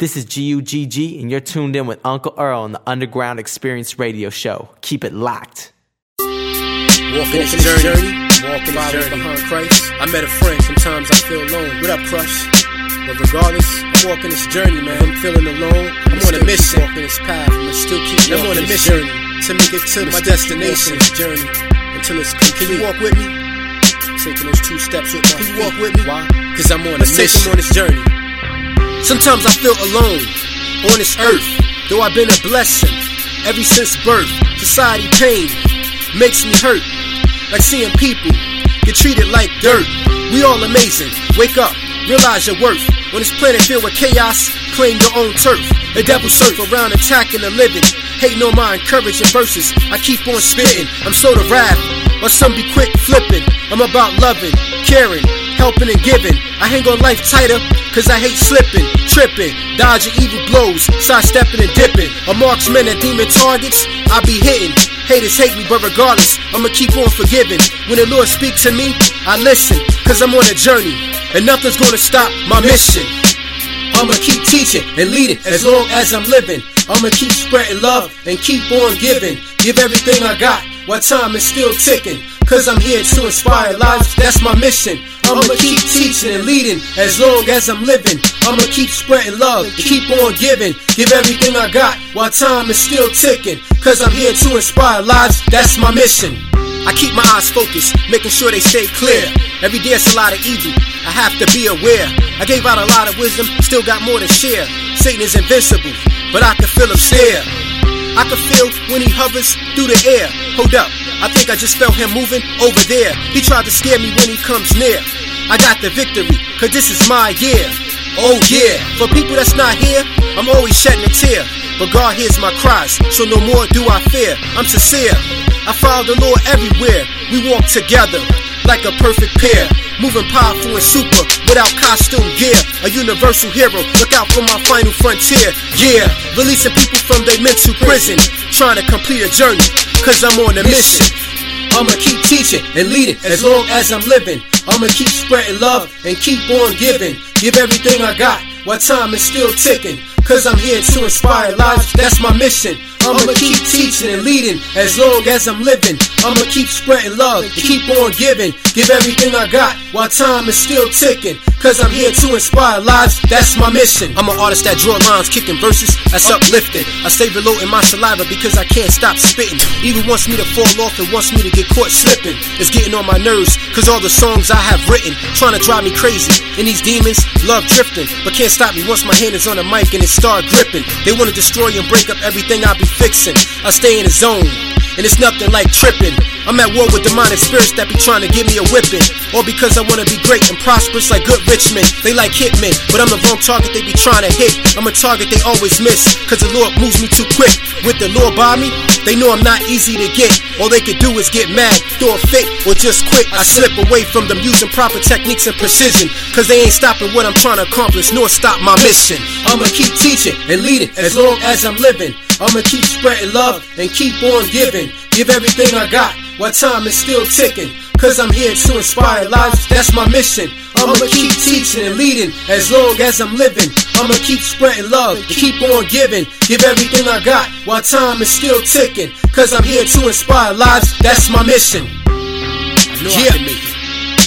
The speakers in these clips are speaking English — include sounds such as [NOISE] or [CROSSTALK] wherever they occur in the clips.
This is GUGG, and you're tuned in with Uncle Earl on the Underground Experience Radio Show. Keep it locked. Walking this journey, walking this journey behind Christ. I met a friend, sometimes I feel alone. What up, crush? But regardless, I'm walking this journey, man. I'm feeling alone. I'm on a mission. Walking this path, I'm still keep I'm on a mission to make it to my destination. Journey until it's complete. Can you walk with me? Taking those two steps with my Can you walk with me? Why? Cause I'm on a mission. on this journey. Sometimes I feel alone on this earth, though I've been a blessing ever since birth. Society pain makes me hurt, like seeing people get treated like dirt. We all amazing. Wake up, realize your worth. On this planet filled with chaos, claim your own turf. The devil surf around attacking the living. Hating on my encouraging verses. I keep on spitting. I'm so the wrath, or some be quick flipping. I'm about loving, caring, helping and giving. I hang on life tighter, cause I hate slipping, tripping, dodging evil blows, sidestepping and dipping. A marksman and demon targets, I be hitting. Haters hate me, but regardless, I'ma keep on forgiving. When the Lord speaks to me, I listen, cause I'm on a journey, and nothing's gonna stop my mission. I'ma keep teaching and leading as long as I'm living. I'ma keep spreading love and keep on giving. Give everything I got while time is still ticking. Cause I'm here to inspire lives, that's my mission. I'ma keep teaching and leading as long as I'm living. I'ma keep spreading love keep on giving. Give everything I got while time is still ticking. Cause I'm here to inspire lives, that's my mission. I keep my eyes focused, making sure they stay clear. Every day it's a lot of evil, I have to be aware. I gave out a lot of wisdom, still got more to share. Satan is invincible, but I can feel him stare. I can feel when he hovers through the air. Hold up, I think I just felt him moving over there. He tried to scare me when he comes near. I got the victory, cause this is my year. Oh yeah, for people that's not here, I'm always shedding a tear. But God hears my cries, so no more do I fear. I'm sincere. I follow the Lord everywhere. We walk together like a perfect pair. Moving powerful and super without costume gear. A universal hero. Look out for my final frontier. Yeah, releasing people from their mental prison. Trying to complete a journey, cause I'm on a mission. I'ma keep teaching and leading as long as I'm living. I'ma keep spreading love and keep on giving. Give everything I got while time is still ticking. Cause I'm here to inspire lives, that's my mission. I'ma keep teaching and leading as long as I'm living. I'ma keep spreading love and keep on giving. Give everything I got while time is still ticking. Cause I'm here to inspire lives, that's my mission. I'm an artist that draw lines, kicking verses, that's uplifting. I stay reloading my saliva because I can't stop spitting. Even wants me to fall off and wants me to get caught slipping. It's getting on my nerves, cause all the songs I have written trying to drive me crazy. And these demons love drifting, but can't stop me once my hand is on the mic and it start gripping. They wanna destroy and break up everything I be fixing. I stay in the zone and it's nothing like tripping. I'm at war with the demonic spirits that be trying to give me a whipping. Or because I wanna be great and prosperous like good rich men. They like hitmen, but I'm the wrong target they be trying to hit. I'm a target they always miss, cause the Lord moves me too quick. With the Lord by me, they know I'm not easy to get. All they could do is get mad, throw a fit, or just quit. I slip away from them using proper techniques and precision. Cause they ain't stopping what I'm trying to accomplish, nor stop my mission. I'ma keep teaching and leading as long as I'm living. I'ma keep spreading love and keep on giving. Give everything I got while time is still ticking. Cause I'm here to inspire lives, that's my mission. I'ma keep teaching and leading as long as I'm living. I'ma keep spreading love and keep on giving. Give everything I got while time is still ticking. Cause I'm here to inspire lives, that's my mission. yeah. Me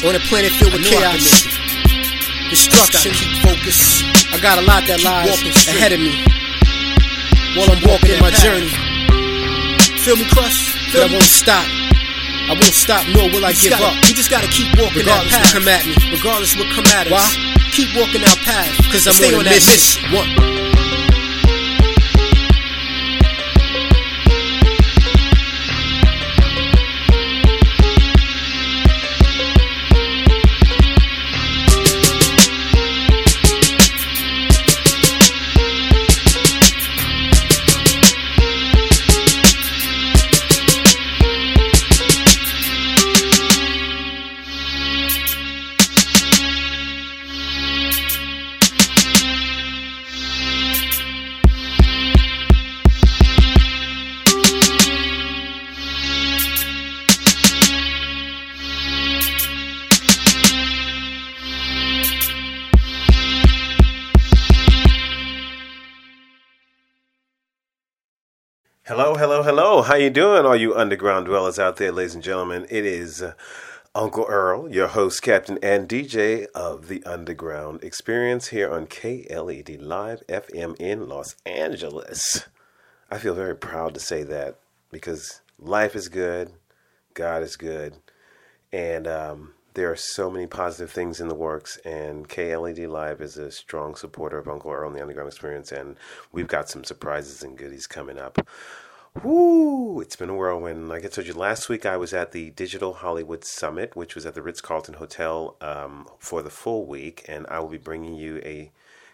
on a planet filled with chaos, destruction, keep focus. I got a lot that lies ahead of me while I'm walking in my journey. Feel me, crush? But I won't stop. I won't stop, nor will I give gotta, up. We just gotta keep walking regardless that path. what come at me. Regardless what come at us. Why? Keep walking our path. Cause I'm on, on that mission. One. Hello, hello, hello. How you doing, all you underground dwellers out there, ladies and gentlemen? It is uh, Uncle Earl, your host, captain, and DJ of the Underground Experience here on KLED Live FM in Los Angeles. I feel very proud to say that because life is good, God is good, and um, there are so many positive things in the works, and KLED Live is a strong supporter of Uncle Earl and the Underground Experience, and we've got some surprises and goodies coming up. Woo! It's been a whirlwind. Like I told you last week, I was at the Digital Hollywood Summit, which was at the Ritz Carlton Hotel um, for the full week, and I will be bringing you a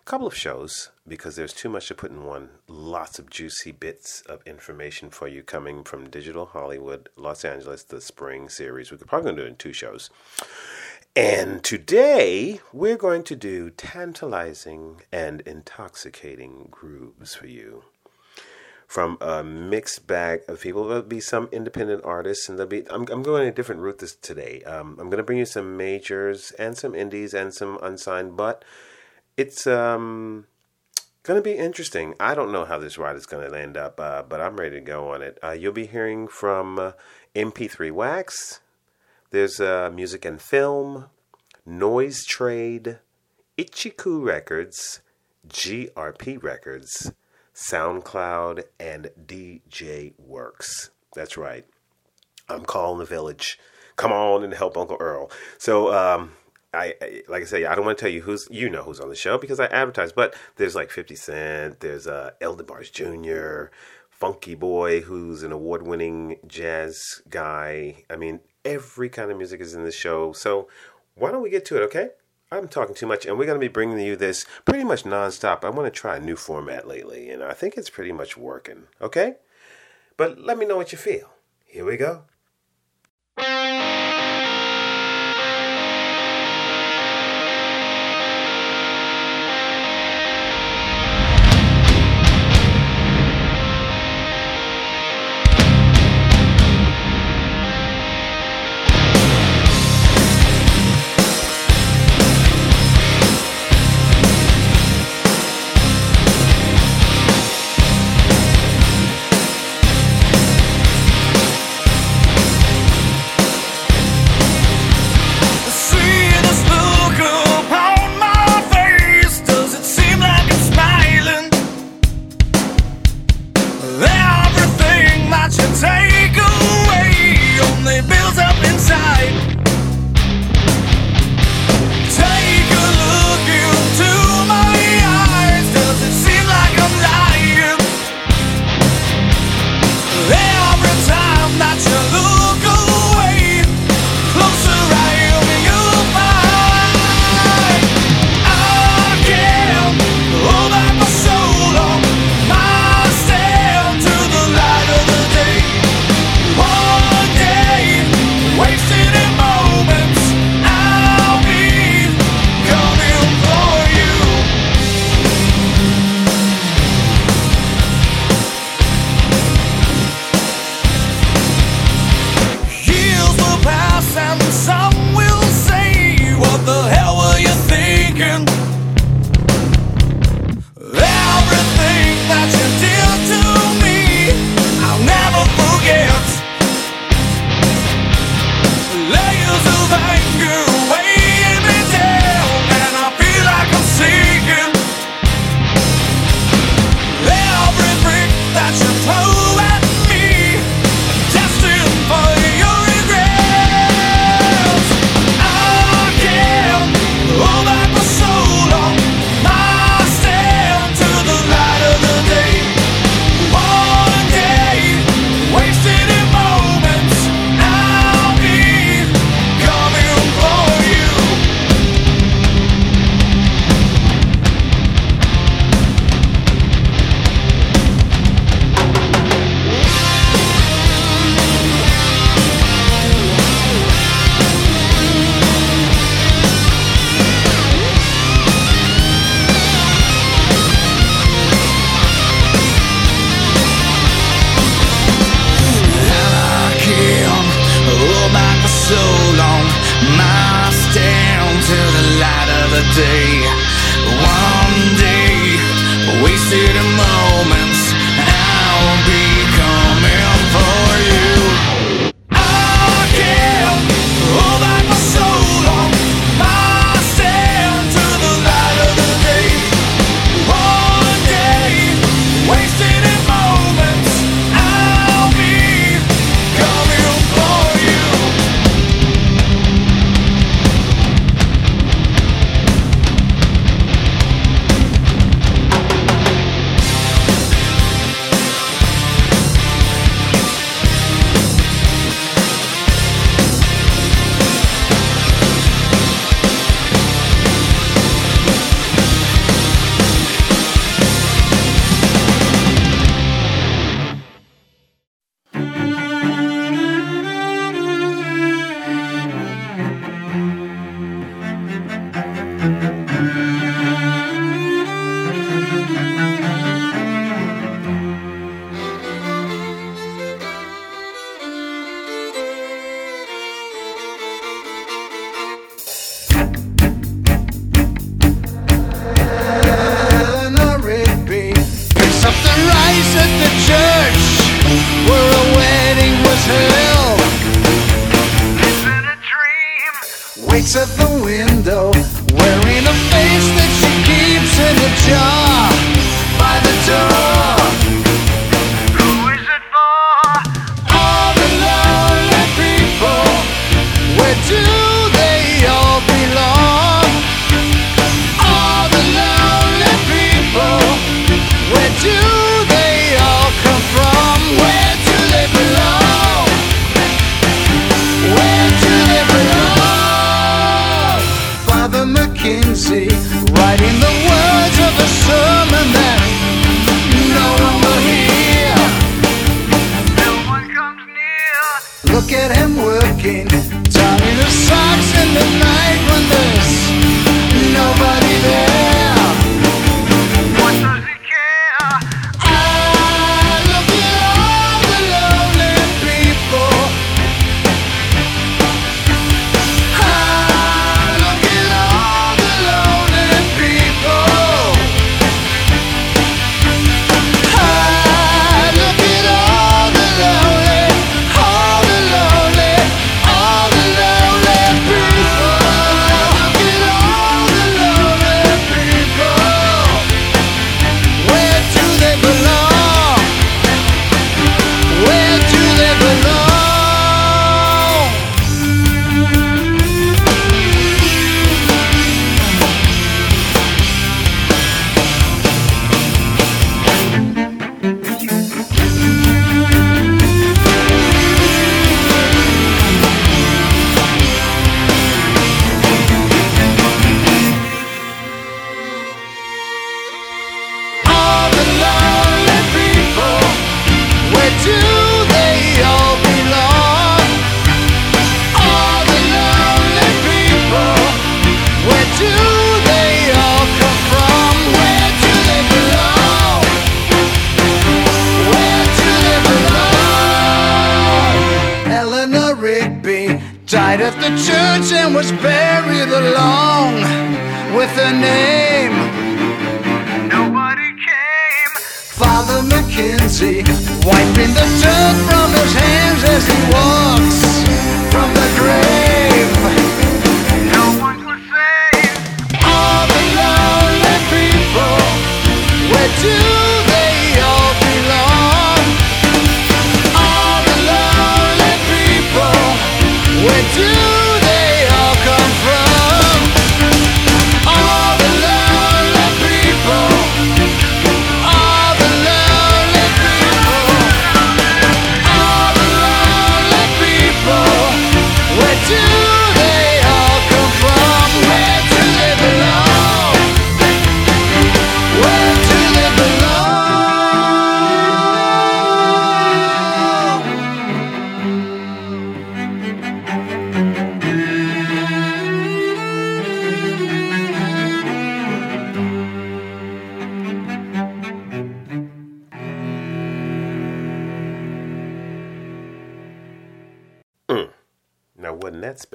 couple of shows because there's too much to put in one. Lots of juicy bits of information for you coming from Digital Hollywood, Los Angeles, the spring series. We're probably going to do it in two shows. And today we're going to do tantalizing and intoxicating grooves for you from a mixed bag of people. There'll be some independent artists, and there'll be. I'm, I'm going a different route this today. Um, I'm going to bring you some majors and some indies and some unsigned, but it's um going to be interesting. I don't know how this ride is going to end up, uh, but I'm ready to go on it. Uh, you'll be hearing from uh, MP3 Wax. There's uh, music and film, Noise Trade, Ichiku Records, GRP Records. SoundCloud, and DJ Works. That's right. I'm calling the village. Come on and help Uncle Earl. So, um, I, I, like I say, I don't want to tell you who's you know who's on the show because I advertise, but there's like 50 Cent, there's uh, El Bars Jr., Funky Boy, who's an award-winning jazz guy. I mean, every kind of music is in the show. So why don't we get to it, okay? I'm talking too much, and we're going to be bringing you this pretty much nonstop. I want to try a new format lately, and I think it's pretty much working. Okay? But let me know what you feel. Here we go.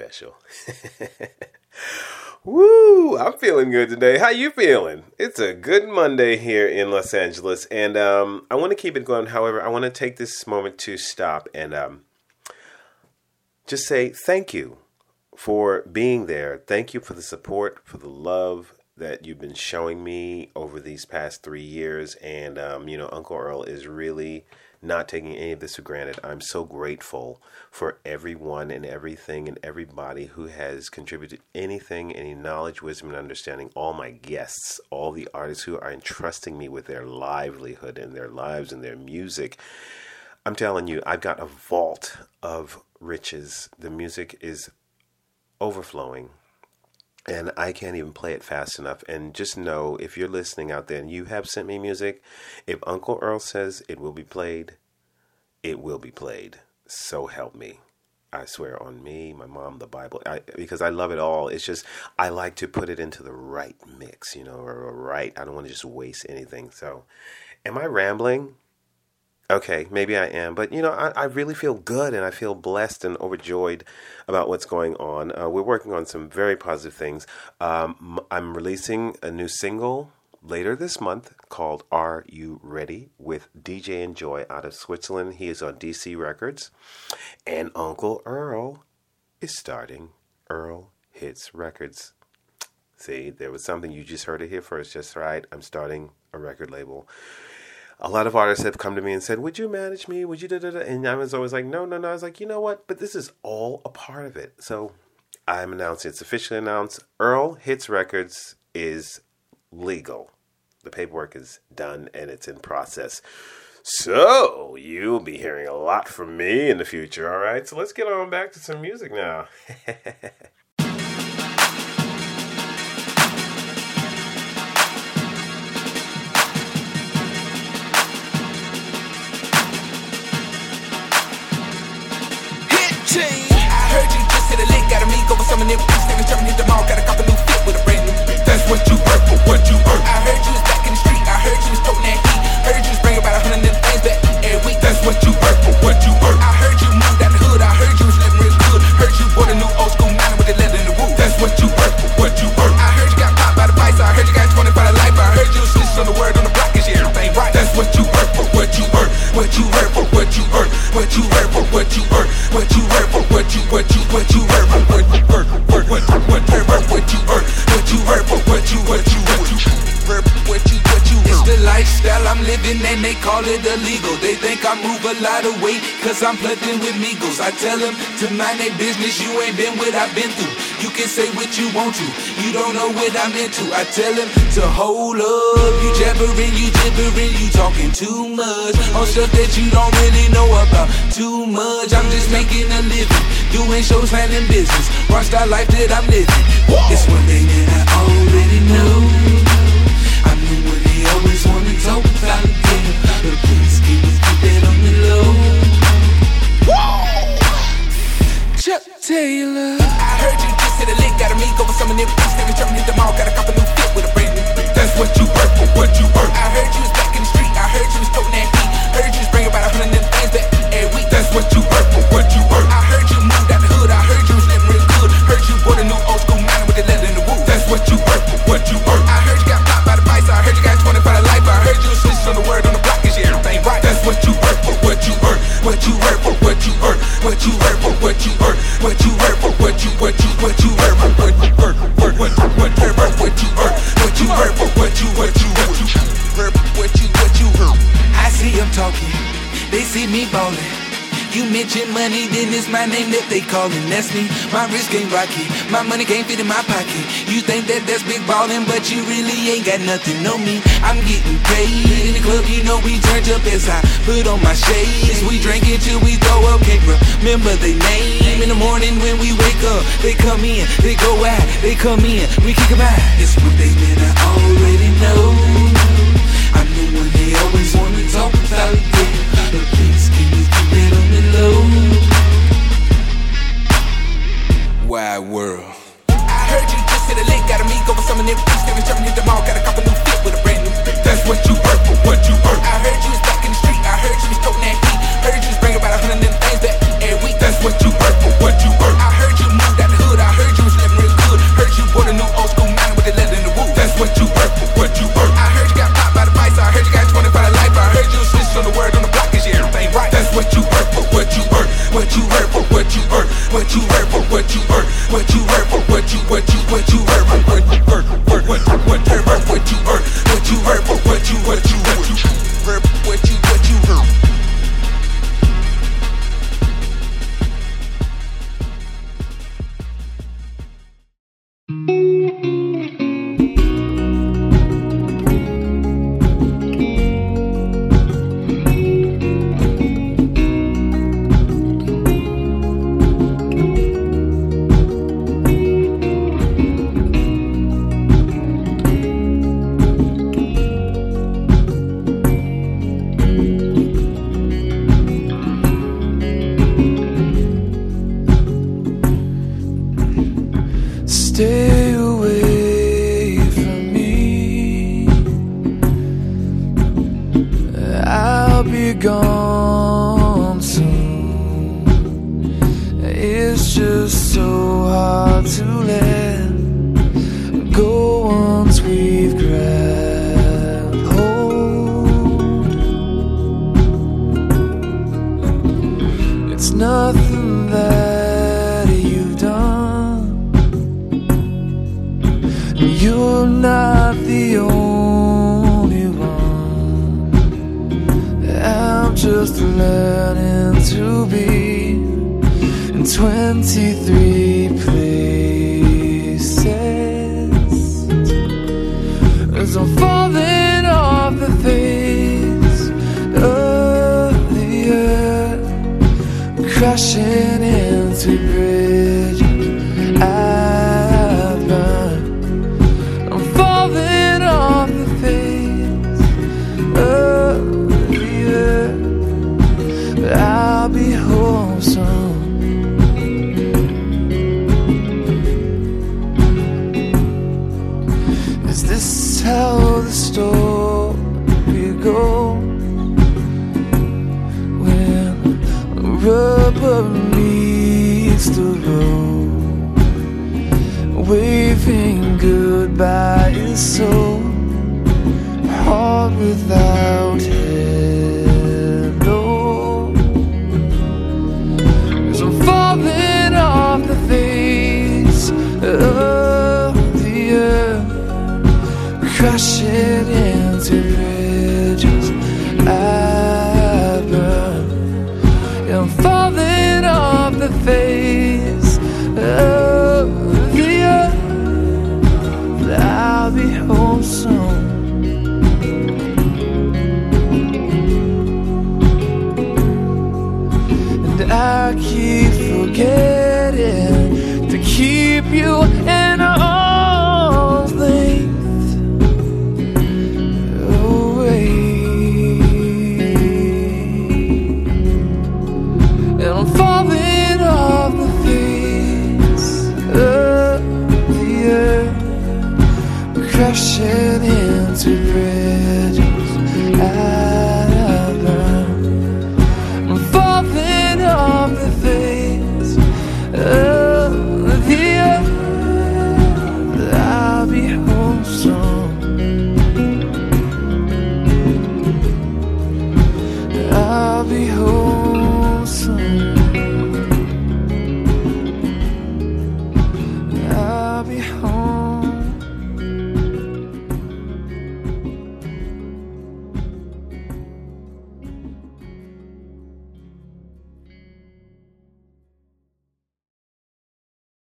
Special? [LAUGHS] Woo! I'm feeling good today. How you feeling? It's a good Monday here in Los Angeles, and um, I want to keep it going. However, I want to take this moment to stop and um, just say thank you for being there. Thank you for the support, for the love that you've been showing me over these past three years. And, um, you know, Uncle Earl is really not taking any of this for granted. I'm so grateful for everyone and everything and everybody who has contributed anything, any knowledge, wisdom, and understanding. All my guests, all the artists who are entrusting me with their livelihood and their lives and their music. I'm telling you, I've got a vault of riches. The music is overflowing and I can't even play it fast enough. And just know if you're listening out there and you have sent me music, if Uncle Earl says it will be played, it will be played. So help me. I swear on me, my mom, the Bible, I, because I love it all. It's just I like to put it into the right mix, you know, or a right. I don't want to just waste anything. So, am I rambling? Okay, maybe I am, but you know, I, I really feel good and I feel blessed and overjoyed about what's going on. Uh, we're working on some very positive things. Um, I'm releasing a new single later this month called Are You Ready with DJ Enjoy out of Switzerland. He is on DC Records. And Uncle Earl is starting Earl Hits Records. See, there was something you just heard it here first, just right. I'm starting a record label a lot of artists have come to me and said, "Would you manage me? Would you?" Da, da, da? And I was always like, "No, no, no." I was like, "You know what? But this is all a part of it." So I'm announcing it's officially announced. Earl Hits Records is legal. The paperwork is done and it's in process. So you'll be hearing a lot from me in the future. All right. So let's get on back to some music now. [LAUGHS] team. I heard you just hit a lick, got a meet over some of them beats, niggas jumping hit the mall, got a couple new fit with a brand new beat. That's what you work for, what you earn. I heard you was back in the street, I heard you was toting that heat. Heard you was bringing about a hundred them things back every week. That's what you work for, what you earn. I heard you moved out the hood, I heard you was living real good. Heard you bought a new old school nine with the leather in the roof. That's what you work for, what you earn. I heard you got popped by the vice, I heard you got 20 by the life. I heard you was snitching on the word on the block, is everything right? That's what you work for, what you earn. What you earn for, what you earn. What you earn for, what you earn. What you earn for, what you, what you, what you earn for, what you earn, what, you what, what, what, what you earn. What you earn for, what you, what you, what you earn, what you, what you. It's the lifestyle I'm living and they call it illegal. They think I move a lot of weight cause I'm plugged in with Migos. I tell them to mind their business, you ain't been what I've been through. You can say what you want to, you don't know what I'm into. I tell them to hold up, you jabbering, you gibbering, you talking too much on stuff that you don't really know about. Too much, I'm just making a living, doing shows, handling business. Watch that life that I'm living. It's one thing that I already know. I'm the one they always wanna talk about again. But please keep it, keep that on the low. Chuck Taylor. Got a meek over some of them beats. Niggas jumping hit the mall, got a couple new fit with a brand new beat. That's what you work for, what you earn. I heard you was back in the street, I heard you was toting that heat. Heard you was bringing about a hundred them things back every week. That's what you work for, what you earn. I heard you moved out the hood, I heard you was living real good. Heard you bought a new old school nine with the leather in the roof. That's what you work for, what you earn. I heard you got popped by the vice, I heard you got 20 by the life. I heard you was snitching on the word on the block, is everything right? That's what you work for, what you earn. What you earn for, what you earn. What you earn you, what you, what you for, what you earn, what, what, what, what, what you earn. What you for, what you, what you, what you earn, what you, what you earn. I see them talking, they see me ballin'. You mention money, then it's my name that they callin'. That's me. My wrist game rocky, my money can't fit in my pocket. You think that that's big ballin', but you really ain't got nothing on me. I'm getting paid in the club, you know we turned up as I put on my shades. We drink it till we throw up, can't remember they name. In the morning when we wake up, they come in, they go out, they come in, we kick 'em out. It's what thing that I already know. I'm the one they always wanna talk about. To be in 23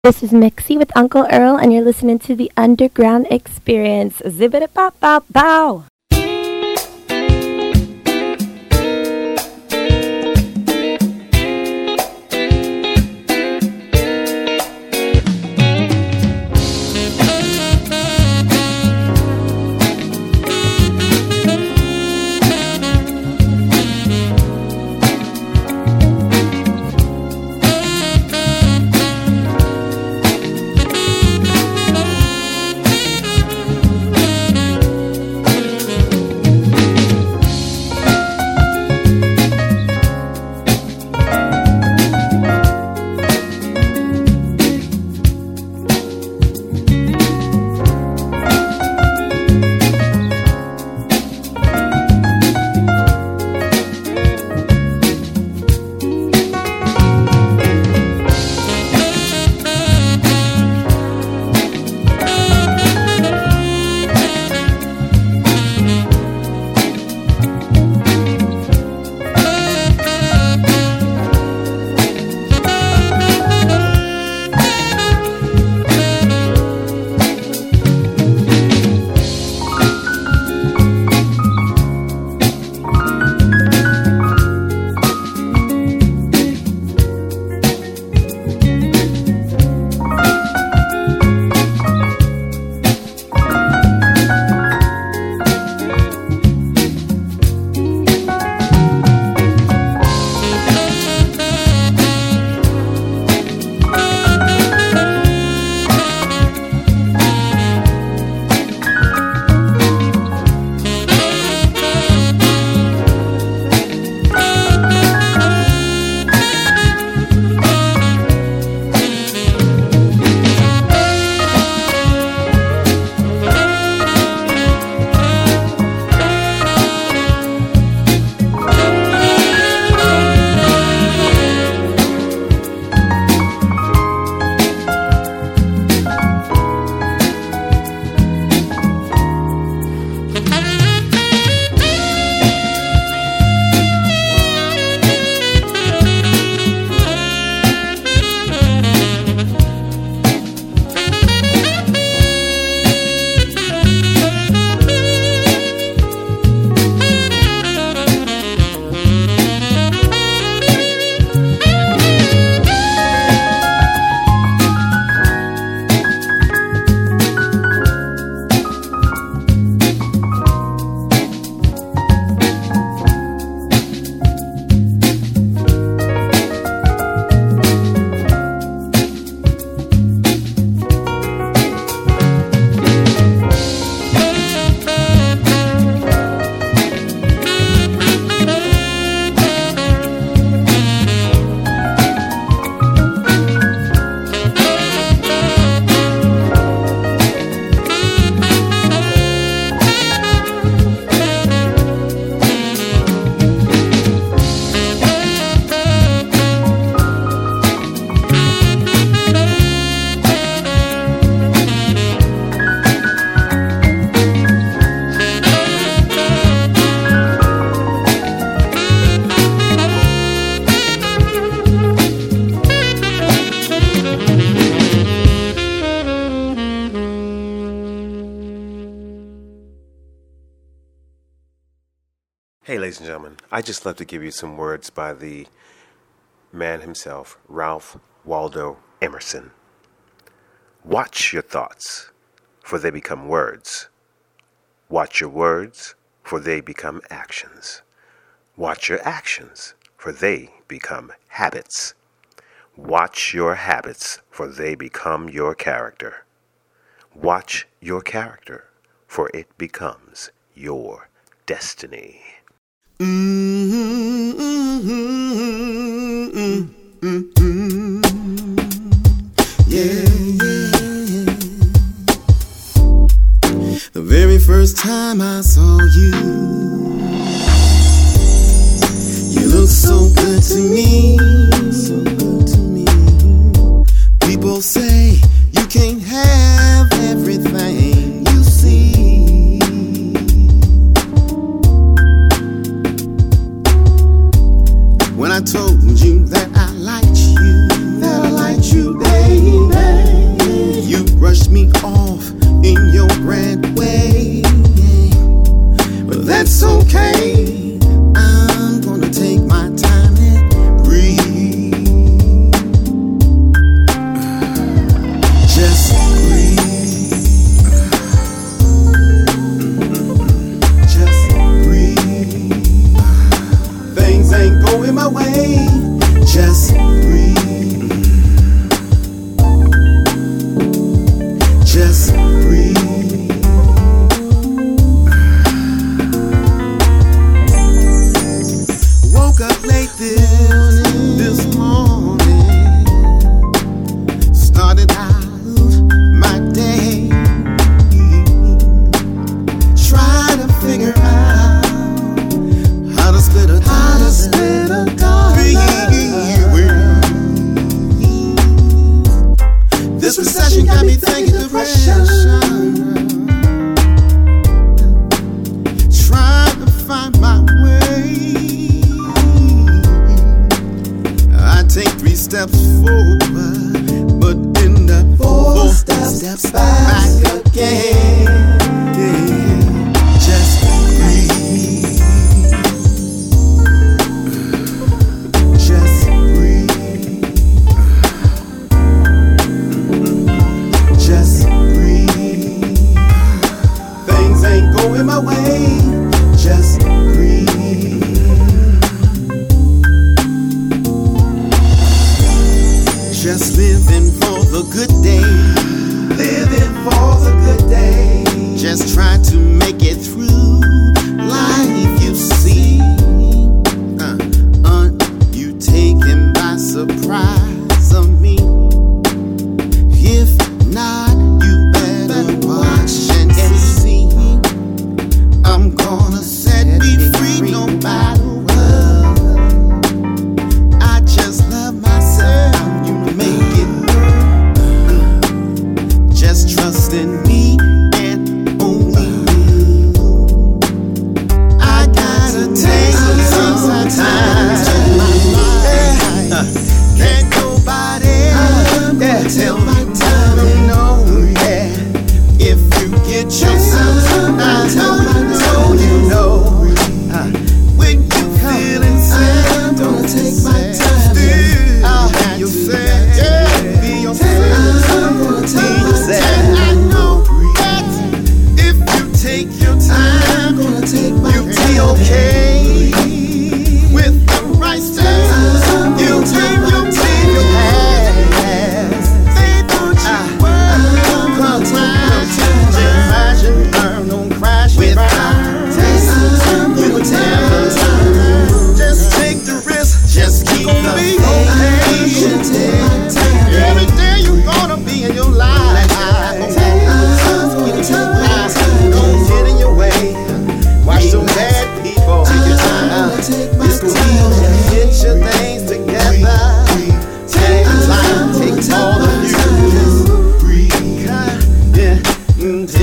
This is Mixie with Uncle Earl, and you're listening to the Underground Experience. Zip it, bop, bop, bow. just love to give you some words by the man himself, Ralph Waldo Emerson. Watch your thoughts, for they become words. Watch your words, for they become actions. Watch your actions, for they become habits. Watch your habits, for they become your character. Watch your character, for it becomes your destiny. The very first time I saw you, you looked so good to me. So good to me. People say you can't have Just living for the good day. Living for the good day. Just try to make it through. 내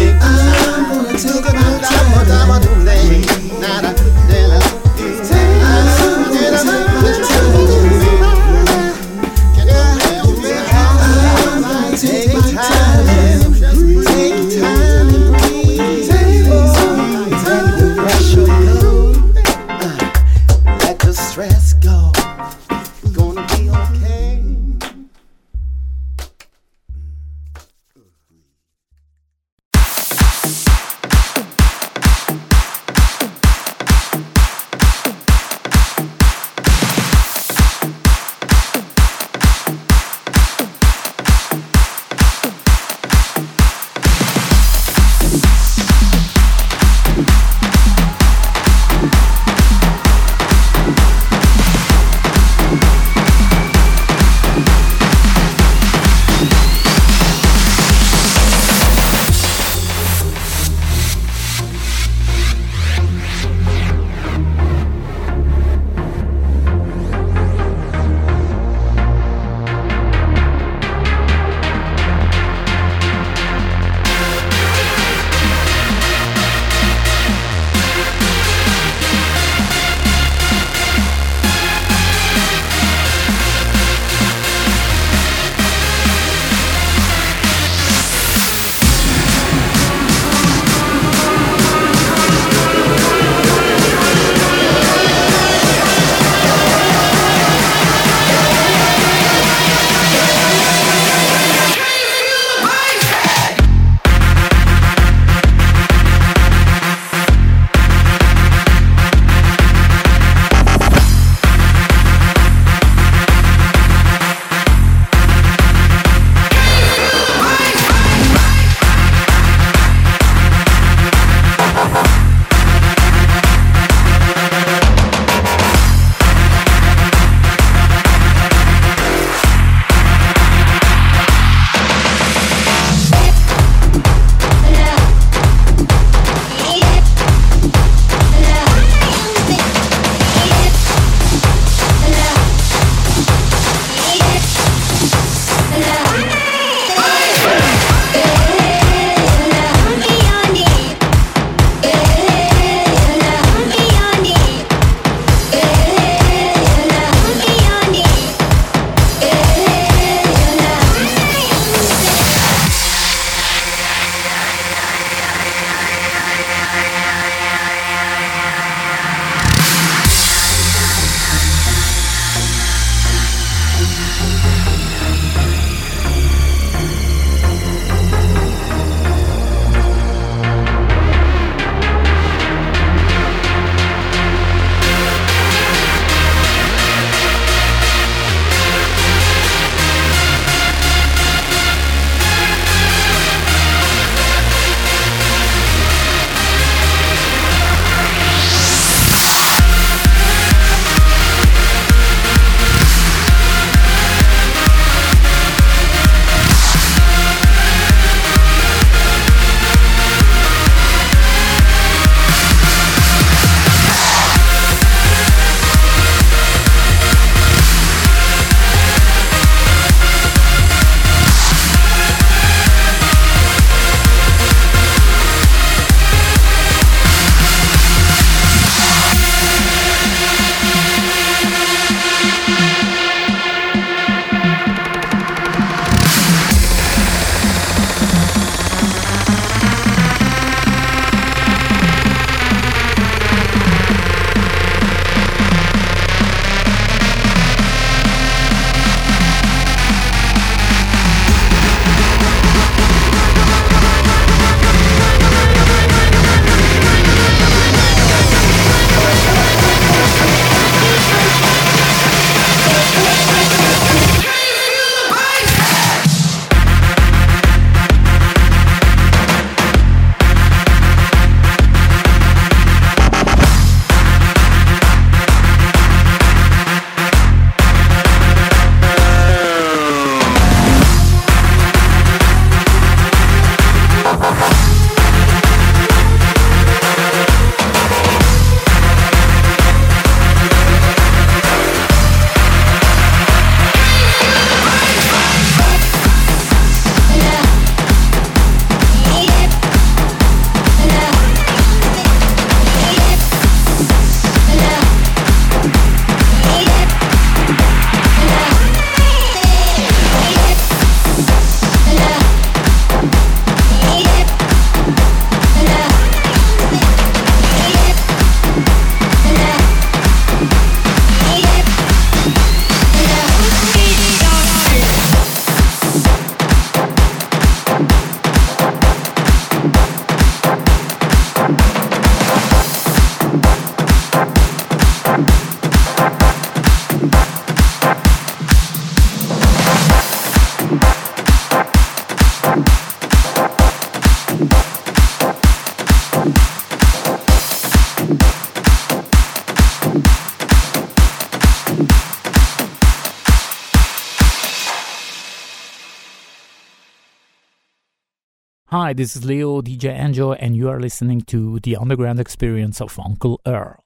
Hi, this is Leo, DJ Angel, and you are listening to The Underground Experience of Uncle Earl.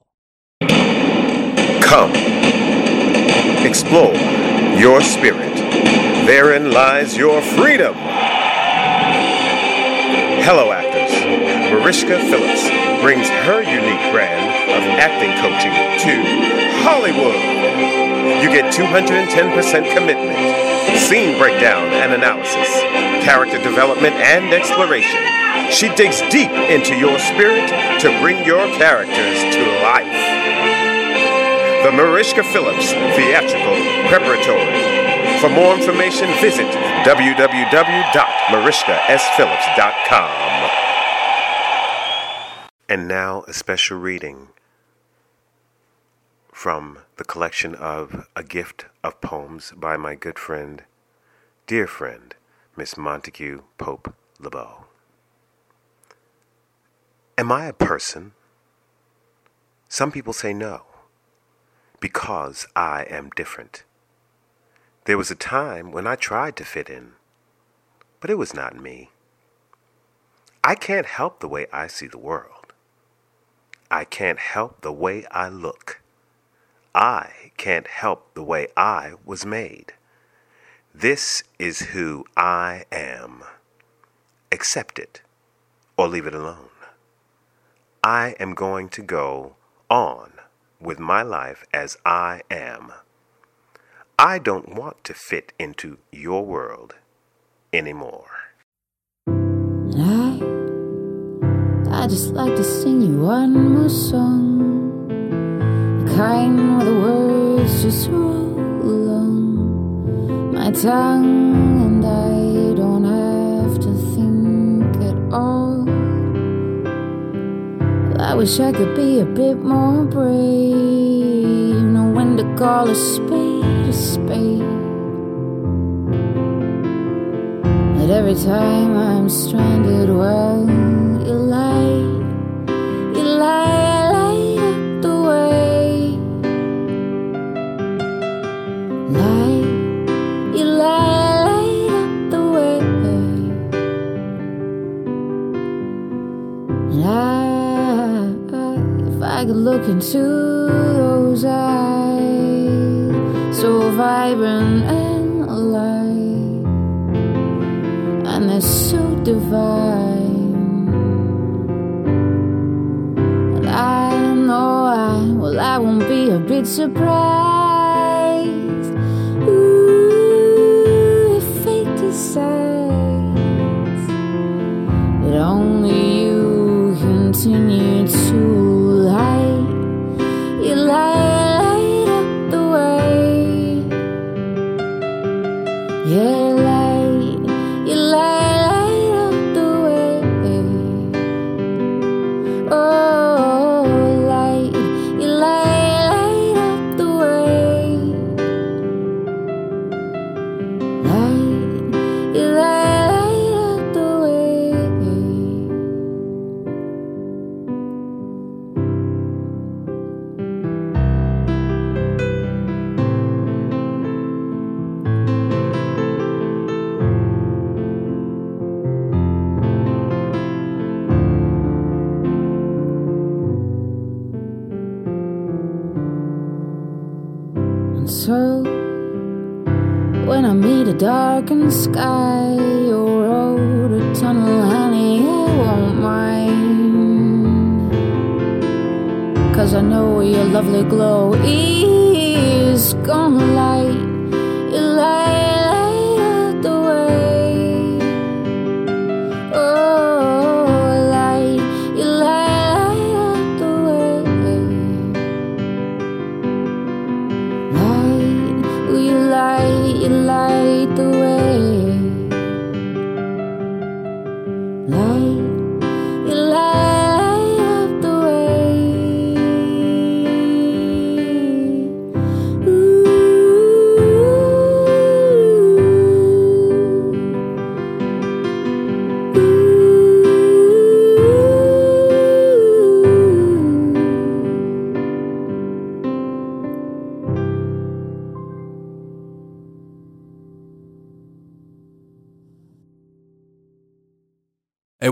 Come, explore your spirit. Therein lies your freedom. Hello, actors. Mariska Phillips brings her unique brand of acting coaching to Hollywood. You get 210% commitment, scene breakdown and analysis, character development and exploration. She digs deep into your spirit to bring your characters to life. The Mariska Phillips Theatrical Preparatory. For more information, visit www.mariskasphillips.com. And now, a special reading from the collection of A Gift of Poems by my good friend, dear friend, Miss Montague Pope LeBeau. Am I a person? Some people say no, because I am different. There was a time when I tried to fit in, but it was not me. I can't help the way I see the world. I can't help the way I look. I can't help the way I was made. This is who I am. Accept it or leave it alone. I am going to go on with my life as I am. I don't want to fit into your world anymore. I, I just like to sing you one more song. Kind where the words just roll along my tongue, and I don't have to think at all. I wish I could be a bit more brave, know when to call a spade a spade. But every time I'm stranded, well, you lie, you light, could look into those eyes, so vibrant and alive, and they're so divine. And I know I, well, I won't be a bit surprised.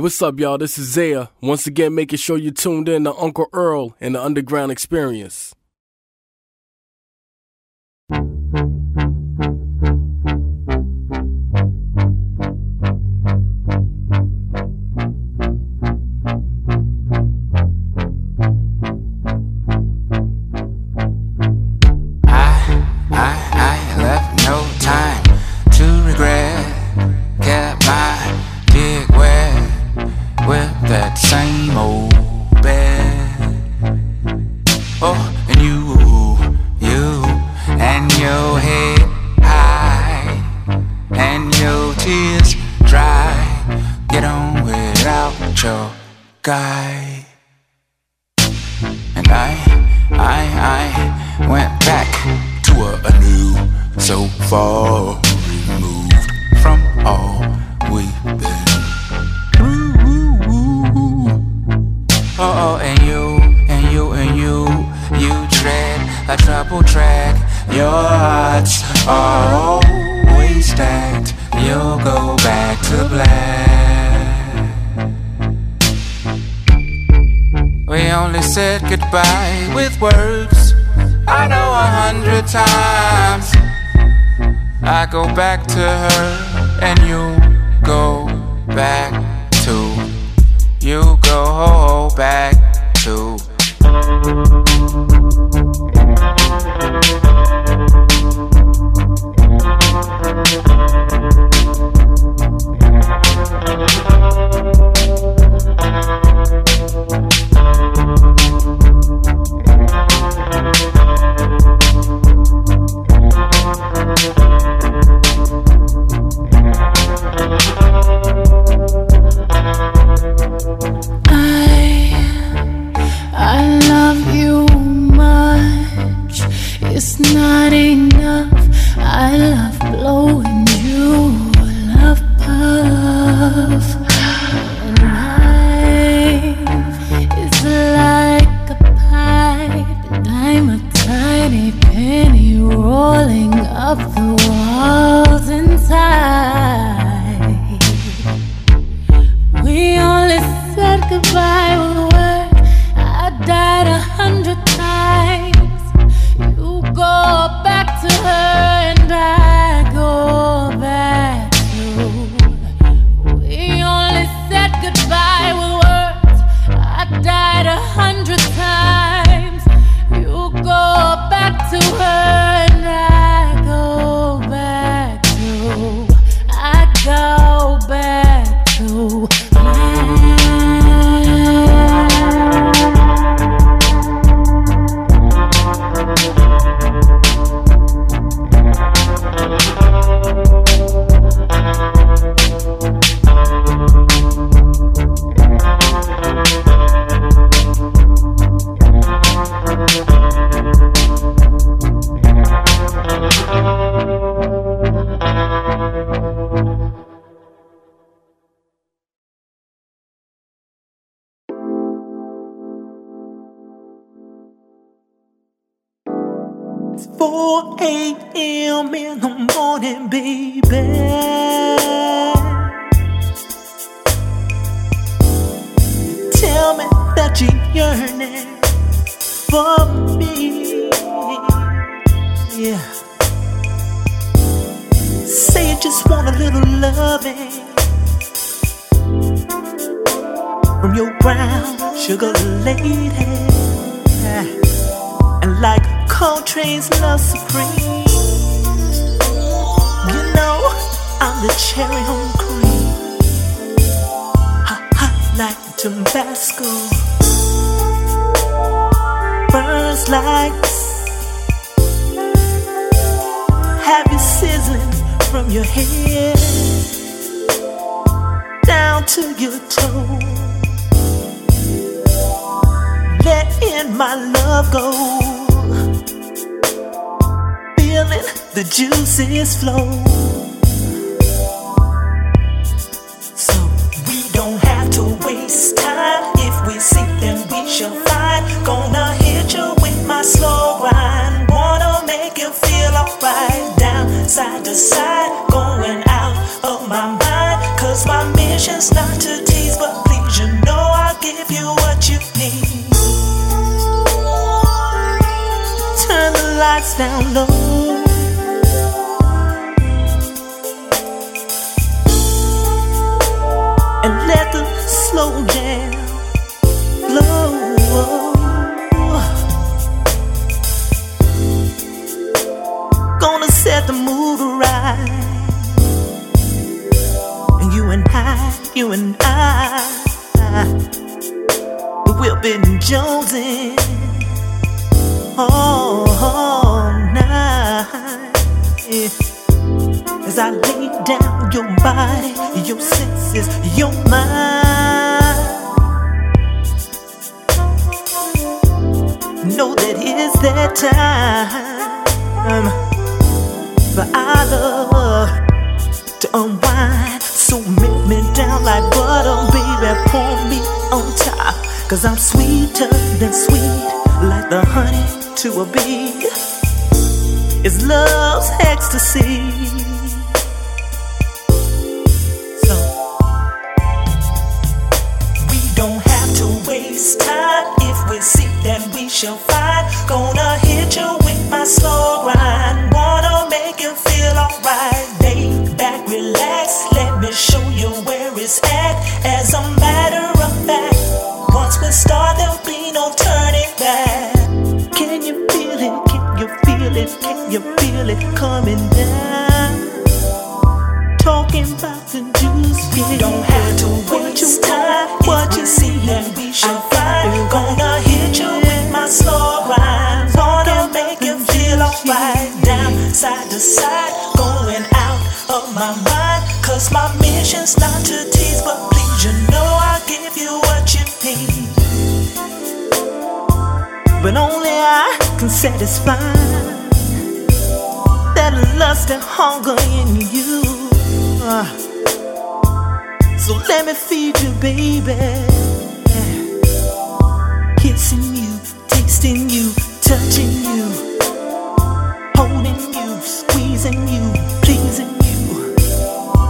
what's up, y'all? This is Zaya, once again making sure you tuned in to Uncle Earl and the Underground Experience. loving from your brown sugar lady, and like Coltrane's love supreme. You know I'm the cherry on cream, hot, hot like Tabasco, burns like. Have you sizzling from your head? down to your toes. Letting my love go. Feeling the juices flow. Down your body, your senses, your mind. Know that it's that time for our love to unwind. So make me down like butter, baby. Pour me on top. Cause I'm sweeter than sweet, like the honey to a bee. It's love's ecstasy. Shall find. Gonna hit you with my slow grind. Satisfy that lust and hunger in you. So let me feed you, baby. Kissing you, tasting you, touching you, holding you, squeezing you, pleasing you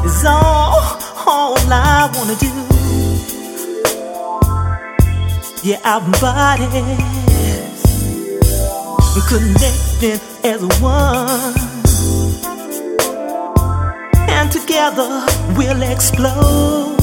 is all, all I wanna do. Yeah, our bodies connected as one and together we'll explode.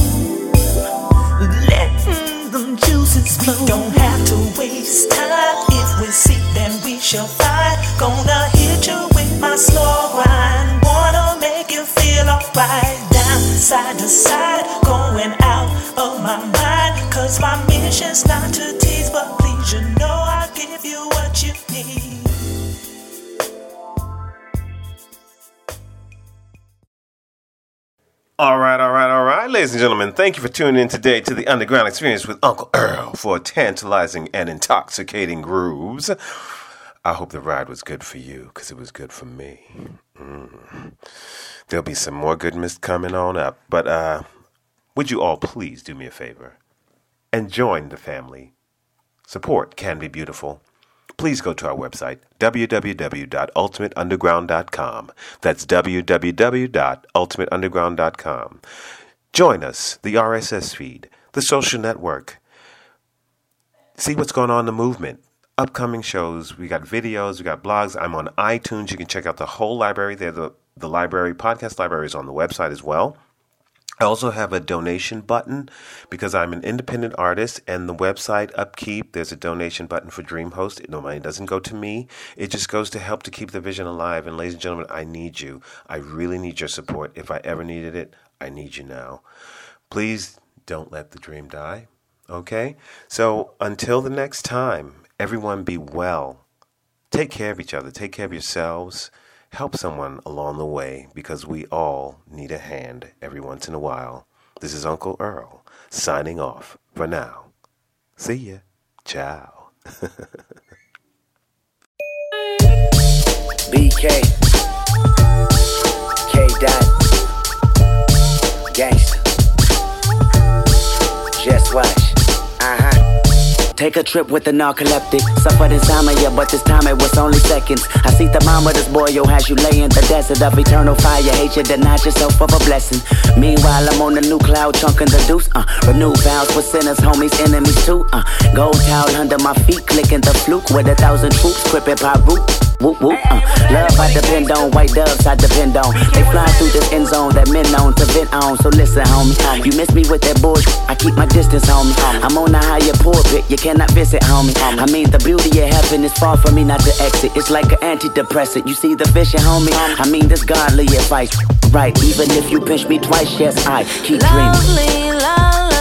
Letting them juices flow. Don't have to waste time. If we seek, then we shall find. Gonna hit you with my slow grind. Wanna make you feel alright. Down, side to side, going out of my mind. Cause my mission's not to tease, but please, you know I'll give you All right, all right, all right, ladies and gentlemen, thank you for tuning in today to the Underground Experience with Uncle Earl for tantalizing and intoxicating grooves. I hope the ride was good for you because it was good for me. Mm. There'll be some more goodness coming on up, but uh, would you all please do me a favor and join the family? Support can be beautiful. Please go to our website, www.ultimateunderground.com. That's www.ultimateunderground.com. Join us, the RSS feed, the social network. See what's going on in the movement. Upcoming shows, we got videos, we got blogs. I'm on iTunes. You can check out the whole library there. The, the library, podcast library is on the website as well. I also have a donation button because I'm an independent artist and the website upkeep, there's a donation button for DreamHost. No money doesn't go to me. It just goes to help to keep the vision alive. And ladies and gentlemen, I need you. I really need your support. If I ever needed it, I need you now. Please don't let the dream die. Okay? So until the next time, everyone be well. Take care of each other. Take care of yourselves help someone along the way because we all need a hand every once in a while. This is Uncle Earl signing off for now. See ya. Ciao. [LAUGHS] BK. K Dot. Gangsta. Just watch. Uh. Take a trip with the narcoleptic. Suffered insomnia, but this time it was only seconds. I see the mama, this boy, yo, has you lay in the desert of eternal fire. Hate you, deny yourself of a blessing. Meanwhile, I'm on the new cloud, chunking the deuce. Uh, renew vows for sinners, homies, enemies too. Uh, gold towel under my feet, clicking the fluke with a thousand troops, crippin' root. Whoop, whoop, uh. Love I depend on, white doves I depend on. They fly through this end zone that men known to vent on. So listen, homie, you miss me with that bullshit. I keep my distance, homie. I'm on a higher pulpit, you cannot visit, homie. I mean, the beauty of heaven is far from me not to exit. It's like an antidepressant. You see the vision, homie? I mean, this godly advice. Right, even if you pinch me twice, yes, I keep dreaming. Lovely, lovely.